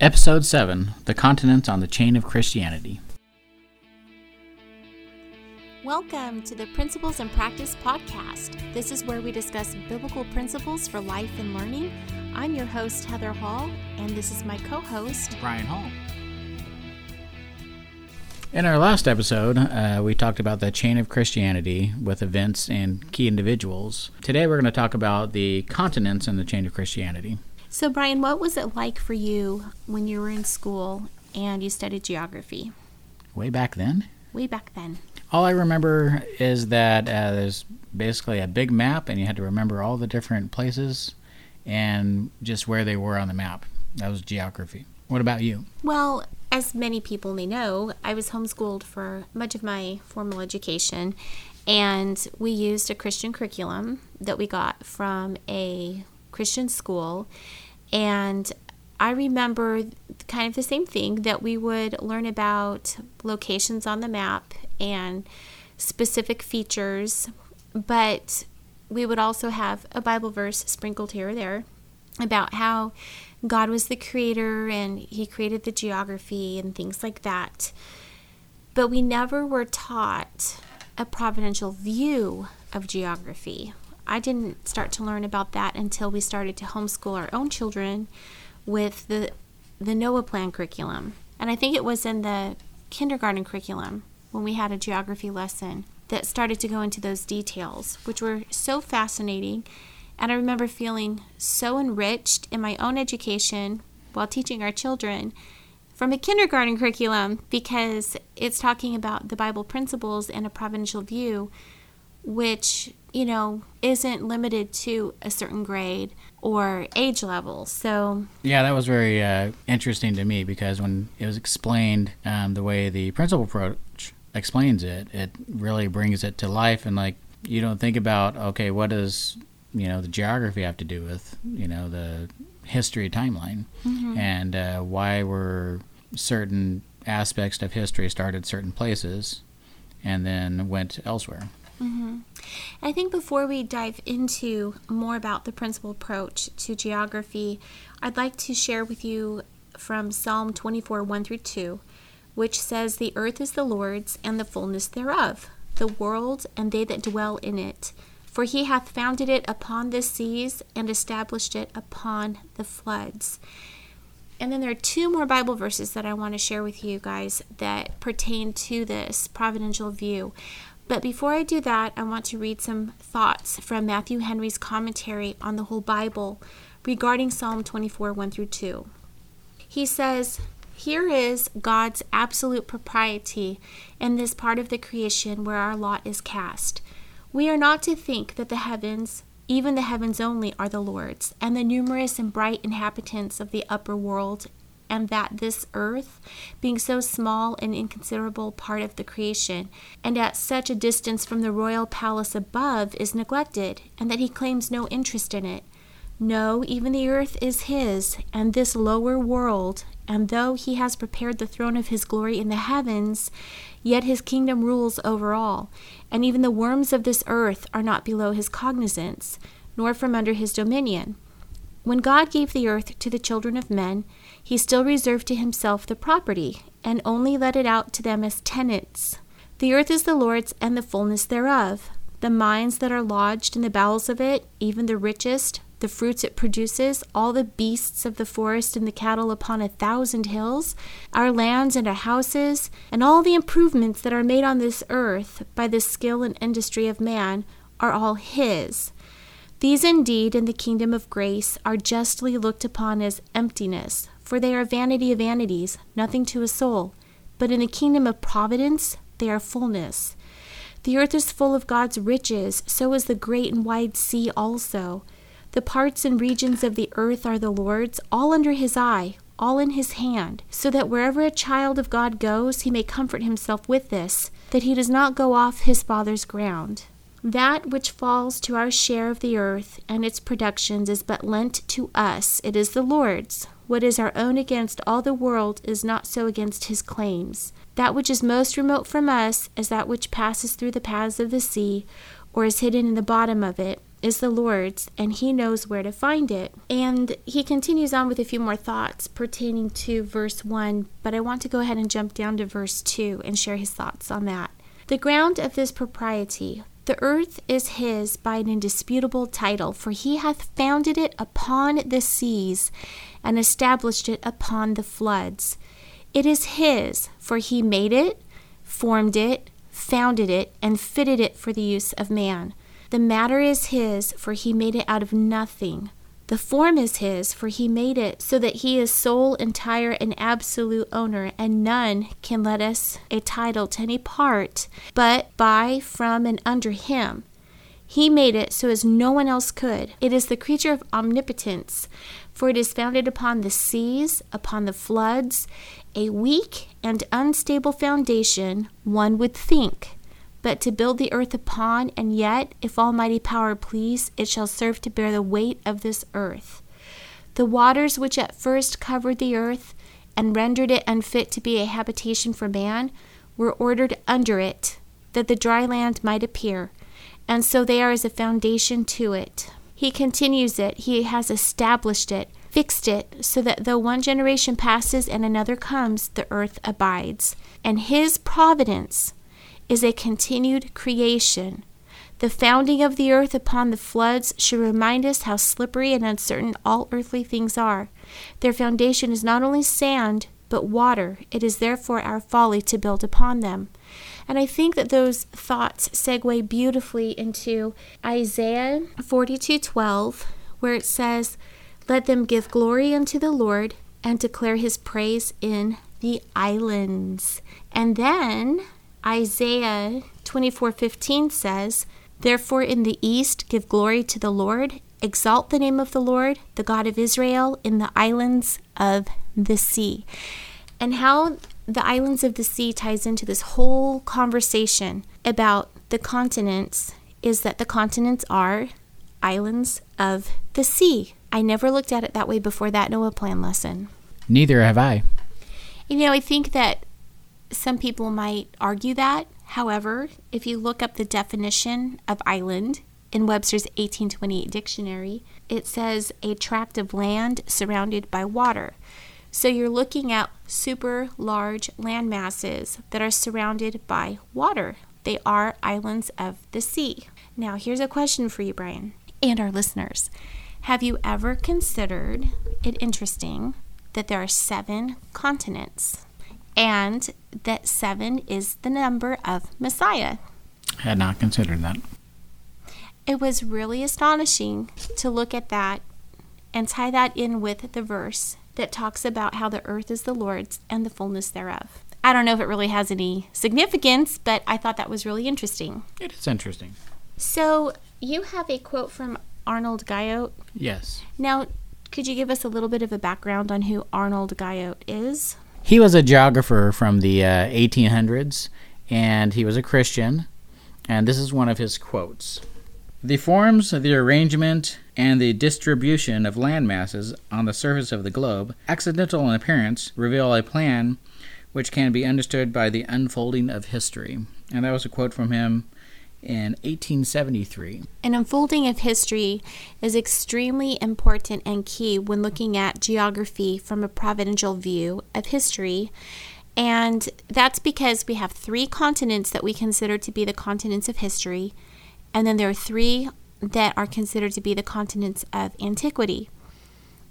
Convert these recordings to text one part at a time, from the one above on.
Episode 7 The Continents on the Chain of Christianity. Welcome to the Principles in Practice Podcast. This is where we discuss biblical principles for life and learning. I'm your host, Heather Hall, and this is my co host, Brian Hall. In our last episode, uh, we talked about the chain of Christianity with events and key individuals. Today, we're going to talk about the continents in the chain of Christianity. So, Brian, what was it like for you when you were in school and you studied geography? Way back then? Way back then. All I remember is that uh, there's basically a big map, and you had to remember all the different places and just where they were on the map. That was geography. What about you? Well, as many people may know, I was homeschooled for much of my formal education, and we used a Christian curriculum that we got from a Christian school. And I remember kind of the same thing that we would learn about locations on the map and specific features, but we would also have a Bible verse sprinkled here or there about how God was the creator and he created the geography and things like that. But we never were taught a providential view of geography. I didn't start to learn about that until we started to homeschool our own children with the the Noah Plan curriculum. And I think it was in the kindergarten curriculum when we had a geography lesson that started to go into those details, which were so fascinating. And I remember feeling so enriched in my own education while teaching our children from a kindergarten curriculum because it's talking about the Bible principles and a providential view, which you know, isn't limited to a certain grade or age level. So, yeah, that was very uh, interesting to me because when it was explained um, the way the principle approach explains it, it really brings it to life. And like, you don't think about, okay, what does, you know, the geography have to do with, you know, the history timeline mm-hmm. and uh, why were certain aspects of history started certain places and then went elsewhere. Mm-hmm. I think before we dive into more about the principle approach to geography, I'd like to share with you from Psalm 24 1 through 2, which says, The earth is the Lord's and the fullness thereof, the world and they that dwell in it. For he hath founded it upon the seas and established it upon the floods. And then there are two more Bible verses that I want to share with you guys that pertain to this providential view. But before I do that, I want to read some thoughts from Matthew Henry's commentary on the whole Bible regarding Psalm 24 1 through 2. He says, Here is God's absolute propriety in this part of the creation where our lot is cast. We are not to think that the heavens, even the heavens only, are the Lord's, and the numerous and bright inhabitants of the upper world and that this earth, being so small and inconsiderable part of the creation, and at such a distance from the royal palace above, is neglected, and that he claims no interest in it. No, even the earth is his, and this lower world, and though he has prepared the throne of his glory in the heavens, yet his kingdom rules over all, and even the worms of this earth are not below his cognizance, nor from under his dominion. When God gave the earth to the children of men, he still reserved to himself the property, and only let it out to them as tenants. The earth is the Lord's and the fullness thereof. The mines that are lodged in the bowels of it, even the richest, the fruits it produces, all the beasts of the forest and the cattle upon a thousand hills, our lands and our houses, and all the improvements that are made on this earth by the skill and industry of man, are all his. These indeed in the kingdom of grace are justly looked upon as emptiness, for they are vanity of vanities, nothing to a soul. But in the kingdom of providence, they are fullness. The earth is full of God's riches, so is the great and wide sea also. The parts and regions of the earth are the Lord's, all under his eye, all in his hand, so that wherever a child of God goes, he may comfort himself with this, that he does not go off his father's ground. That which falls to our share of the earth and its productions is but lent to us, it is the Lord's. What is our own against all the world is not so against his claims. That which is most remote from us as that which passes through the paths of the sea, or is hidden in the bottom of it, is the Lord's, and He knows where to find it. And he continues on with a few more thoughts pertaining to verse 1, but I want to go ahead and jump down to verse 2 and share his thoughts on that. The ground of this propriety, the earth is his by an indisputable title, for he hath founded it upon the seas and established it upon the floods. It is his, for he made it, formed it, founded it, and fitted it for the use of man. The matter is his, for he made it out of nothing. The form is his, for he made it so that he is sole, entire, and absolute owner, and none can let us a title to any part but by, from, and under him. He made it so as no one else could. It is the creature of omnipotence, for it is founded upon the seas, upon the floods, a weak and unstable foundation, one would think but to build the earth upon, and yet, if Almighty power please, it shall serve to bear the weight of this earth. The waters which at first covered the earth and rendered it unfit to be a habitation for man were ordered under it, that the dry land might appear, and so they are as a foundation to it. He continues it, he has established it, fixed it, so that though one generation passes and another comes, the earth abides. And his providence, is a continued creation. The founding of the earth upon the floods should remind us how slippery and uncertain all earthly things are. Their foundation is not only sand, but water. It is therefore our folly to build upon them. And I think that those thoughts segue beautifully into Isaiah 42:12, where it says, "Let them give glory unto the Lord and declare his praise in the islands." And then Isaiah 24:15 says, "Therefore in the east give glory to the Lord, exalt the name of the Lord, the God of Israel in the islands of the sea." And how the islands of the sea ties into this whole conversation about the continents is that the continents are islands of the sea. I never looked at it that way before that Noah plan lesson. Neither have I. You know, I think that some people might argue that. However, if you look up the definition of island in Webster's 1828 dictionary, it says a tract of land surrounded by water. So you're looking at super large land masses that are surrounded by water. They are islands of the sea. Now, here's a question for you, Brian, and our listeners. Have you ever considered it interesting that there are seven continents? And that seven is the number of Messiah. I Had not considered that. It was really astonishing to look at that and tie that in with the verse that talks about how the earth is the Lord's and the fullness thereof. I don't know if it really has any significance, but I thought that was really interesting. It is interesting. So, you have a quote from Arnold Guyot. Yes. Now, could you give us a little bit of a background on who Arnold Guyot is? He was a geographer from the uh, 1800s, and he was a Christian. And this is one of his quotes The forms, the arrangement, and the distribution of land masses on the surface of the globe, accidental in appearance, reveal a plan which can be understood by the unfolding of history. And that was a quote from him in 1873. An unfolding of history is extremely important and key when looking at geography from a providential view of history. And that's because we have three continents that we consider to be the continents of history, and then there are three that are considered to be the continents of antiquity.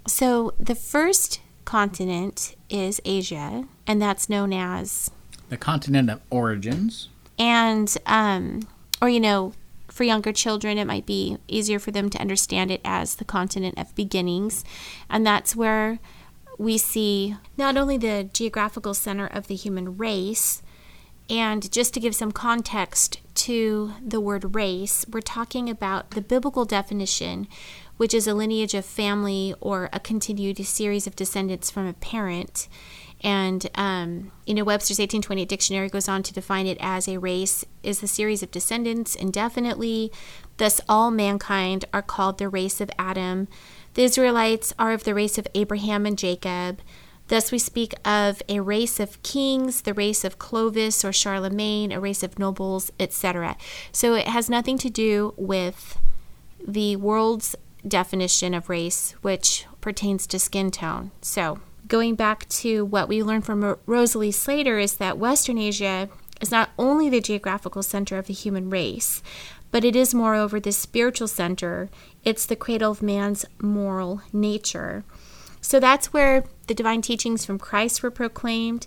So the first continent is Asia, and that's known as the continent of origins. And um, or you know, for younger children, it might be easier for them to understand it as the continent of beginnings. And that's where we see not only the geographical center of the human race, and just to give some context to the word race, we're talking about the biblical definition, which is a lineage of family or a continued series of descendants from a parent. And, um, you know, Webster's 1828 dictionary goes on to define it as a race is the series of descendants indefinitely. Thus, all mankind are called the race of Adam. The Israelites are of the race of Abraham and Jacob. Thus, we speak of a race of kings, the race of Clovis or Charlemagne, a race of nobles, etc. So, it has nothing to do with the world's definition of race, which pertains to skin tone. So, going back to what we learned from Rosalie Slater, is that Western Asia is not only the geographical center of the human race, but it is moreover the spiritual center. It's the cradle of man's moral nature. So that's where the divine teachings from Christ were proclaimed.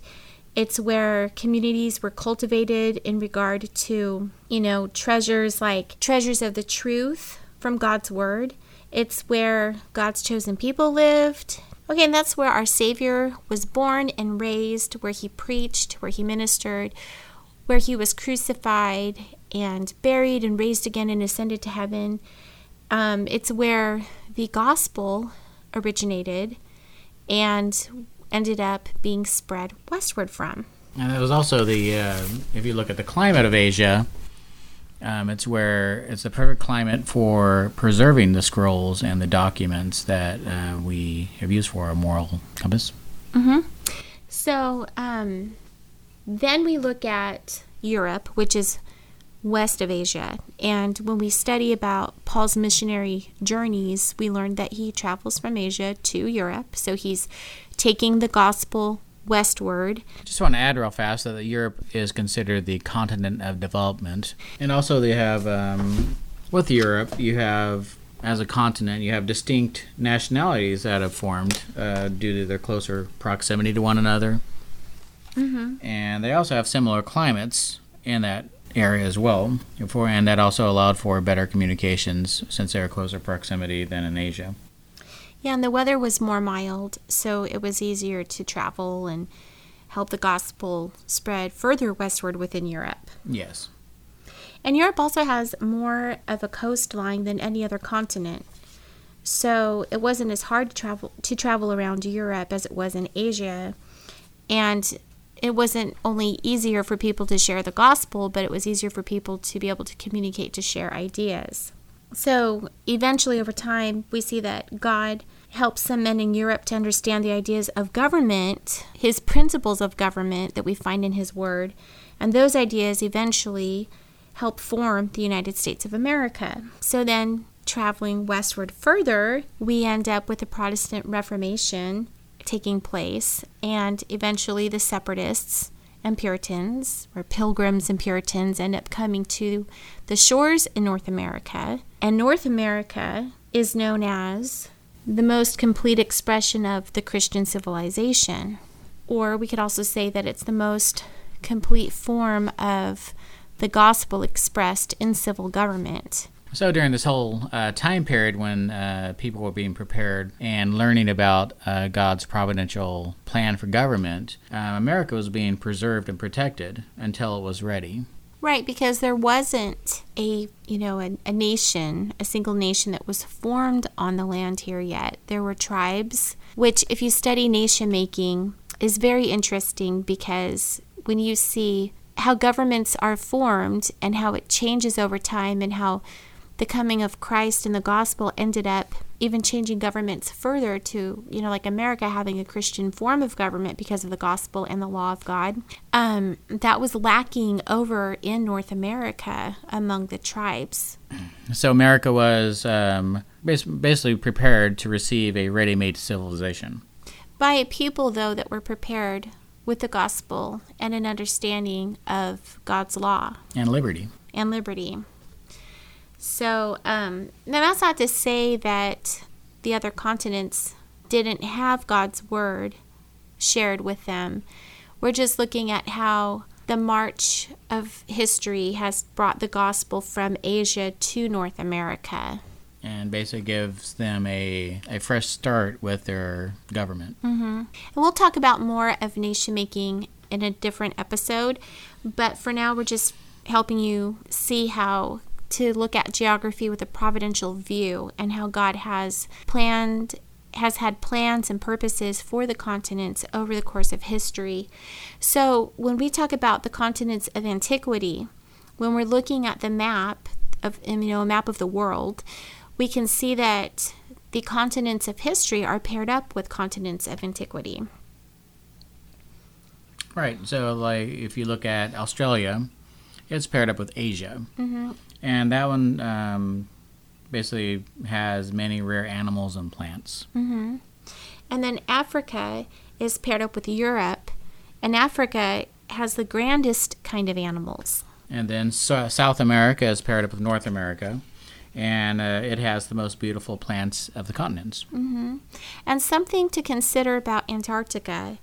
It's where communities were cultivated in regard to, you know, treasures like treasures of the truth from God's word. It's where God's chosen people lived. Okay, and that's where our Savior was born and raised, where he preached, where he ministered, where he was crucified and buried and raised again and ascended to heaven. Um, it's where the gospel originated and ended up being spread westward from. And it was also the, uh, if you look at the climate of Asia, um, it's where it's the perfect climate for preserving the scrolls and the documents that uh, we have used for our moral compass. Mm-hmm. So um, then we look at Europe, which is west of Asia. And when we study about Paul's missionary journeys, we learn that he travels from Asia to Europe. So he's taking the gospel westward. Just want to add real fast that Europe is considered the continent of development. And also, they have, um, with Europe, you have, as a continent, you have distinct nationalities that have formed uh, due to their closer proximity to one another. Mm-hmm. And they also have similar climates in that area as well. And that also allowed for better communications since they're closer proximity than in Asia. Yeah, and the weather was more mild, so it was easier to travel and help the gospel spread further westward within Europe. Yes. And Europe also has more of a coastline than any other continent. So it wasn't as hard to travel to travel around Europe as it was in Asia. And it wasn't only easier for people to share the gospel, but it was easier for people to be able to communicate, to share ideas. So eventually, over time, we see that God helps some men in Europe to understand the ideas of government, his principles of government that we find in his word, and those ideas eventually help form the United States of America. So then, traveling westward further, we end up with the Protestant Reformation taking place, and eventually the separatists and Puritans, or Pilgrims and Puritans, end up coming to the shores in North America. And North America is known as the most complete expression of the Christian civilization. Or we could also say that it's the most complete form of the gospel expressed in civil government. So during this whole uh, time period when uh, people were being prepared and learning about uh, God's providential plan for government, uh, America was being preserved and protected until it was ready. Right, because there wasn't a you know a, a nation, a single nation that was formed on the land here yet. There were tribes, which, if you study nation making, is very interesting because when you see how governments are formed and how it changes over time and how the coming of Christ and the gospel ended up even changing governments further to, you know, like America having a Christian form of government because of the gospel and the law of God. Um, that was lacking over in North America among the tribes. So America was um, basically prepared to receive a ready made civilization. By a people, though, that were prepared with the gospel and an understanding of God's law and liberty. And liberty. So, um, now that's not to say that the other continents didn't have God's word shared with them. We're just looking at how the march of history has brought the gospel from Asia to North America. And basically gives them a, a fresh start with their government. Mm-hmm. And we'll talk about more of nation making in a different episode. But for now, we're just helping you see how to look at geography with a providential view and how God has planned has had plans and purposes for the continents over the course of history. So, when we talk about the continents of antiquity, when we're looking at the map of you know a map of the world, we can see that the continents of history are paired up with continents of antiquity. Right. So, like if you look at Australia, it's paired up with Asia. Mm-hmm and that one um, basically has many rare animals and plants. Mm-hmm. And then Africa is paired up with Europe, and Africa has the grandest kind of animals. And then so South America is paired up with North America, and uh, it has the most beautiful plants of the continents. Mm-hmm. And something to consider about Antarctica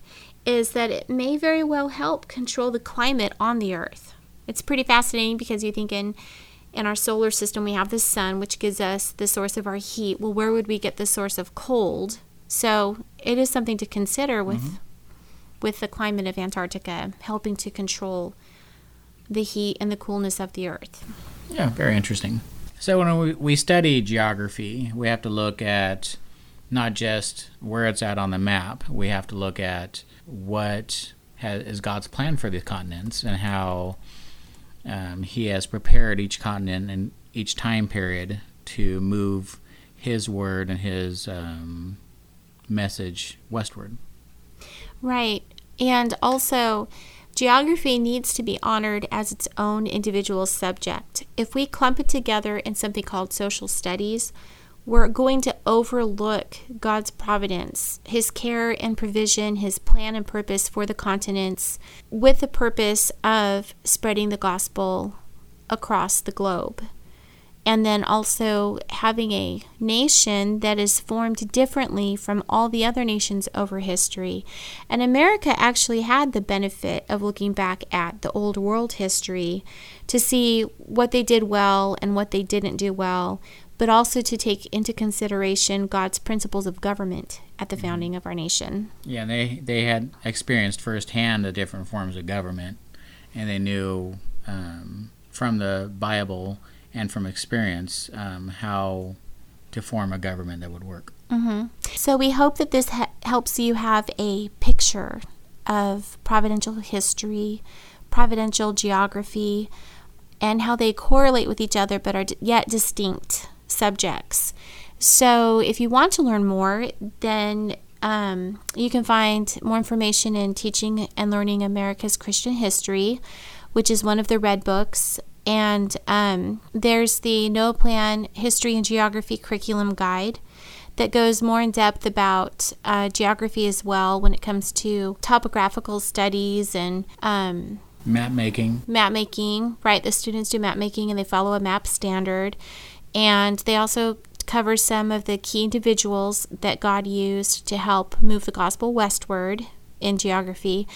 is that it may very well help control the climate on the Earth. It's pretty fascinating because you think in our solar system we have the sun, which gives us the source of our heat. Well, where would we get the source of cold? So it is something to consider with mm-hmm. with the climate of Antarctica, helping to control the heat and the coolness of the Earth. Yeah, very interesting. So when we, we study geography, we have to look at not just where it's at on the map. We have to look at what has, is God's plan for the continents and how um, He has prepared each continent and each time period to move His word and His um, message westward. Right. And also, geography needs to be honored as its own individual subject. If we clump it together in something called social studies, we're going to overlook God's providence, His care and provision, His plan and purpose for the continents, with the purpose of spreading the gospel across the globe. And then also having a nation that is formed differently from all the other nations over history. And America actually had the benefit of looking back at the old world history to see what they did well and what they didn't do well, but also to take into consideration God's principles of government at the mm-hmm. founding of our nation. Yeah, they they had experienced firsthand the different forms of government, and they knew um, from the Bible and from experience um, how to form a government that would work. Mm-hmm. So we hope that this ha- helps you have a picture of providential history, providential geography, and how they correlate with each other but are d- yet distinct subjects. So, if you want to learn more, then um, you can find more information in Teaching and Learning America's Christian History, which is one of the red books. And um, there's the Noah Plan History and Geography Curriculum Guide that goes more in depth about uh, geography as well when it comes to topographical studies and um, map making. Map making, right? The students do map making and they follow a map standard. And they also cover some of the key individuals that God used to help move the gospel westward in geography.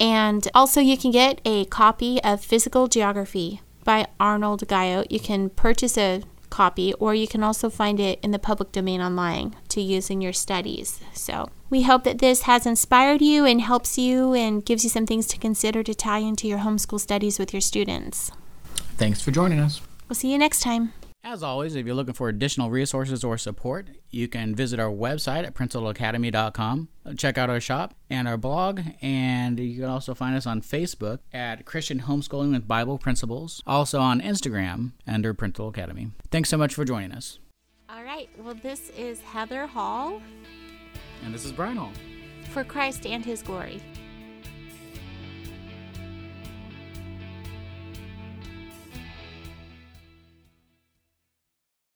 And also, you can get a copy of Physical Geography by Arnold Guyot. You can purchase a copy, or you can also find it in the public domain online to use in your studies. So, we hope that this has inspired you and helps you and gives you some things to consider to tie into your homeschool studies with your students. Thanks for joining us. We'll see you next time. As always, if you're looking for additional resources or support, you can visit our website at principledacademy.com, check out our shop and our blog, and you can also find us on Facebook at Christian Homeschooling with Bible Principles, also on Instagram under Principled Academy. Thanks so much for joining us. All right. Well, this is Heather Hall. And this is Brian Hall. For Christ and His glory.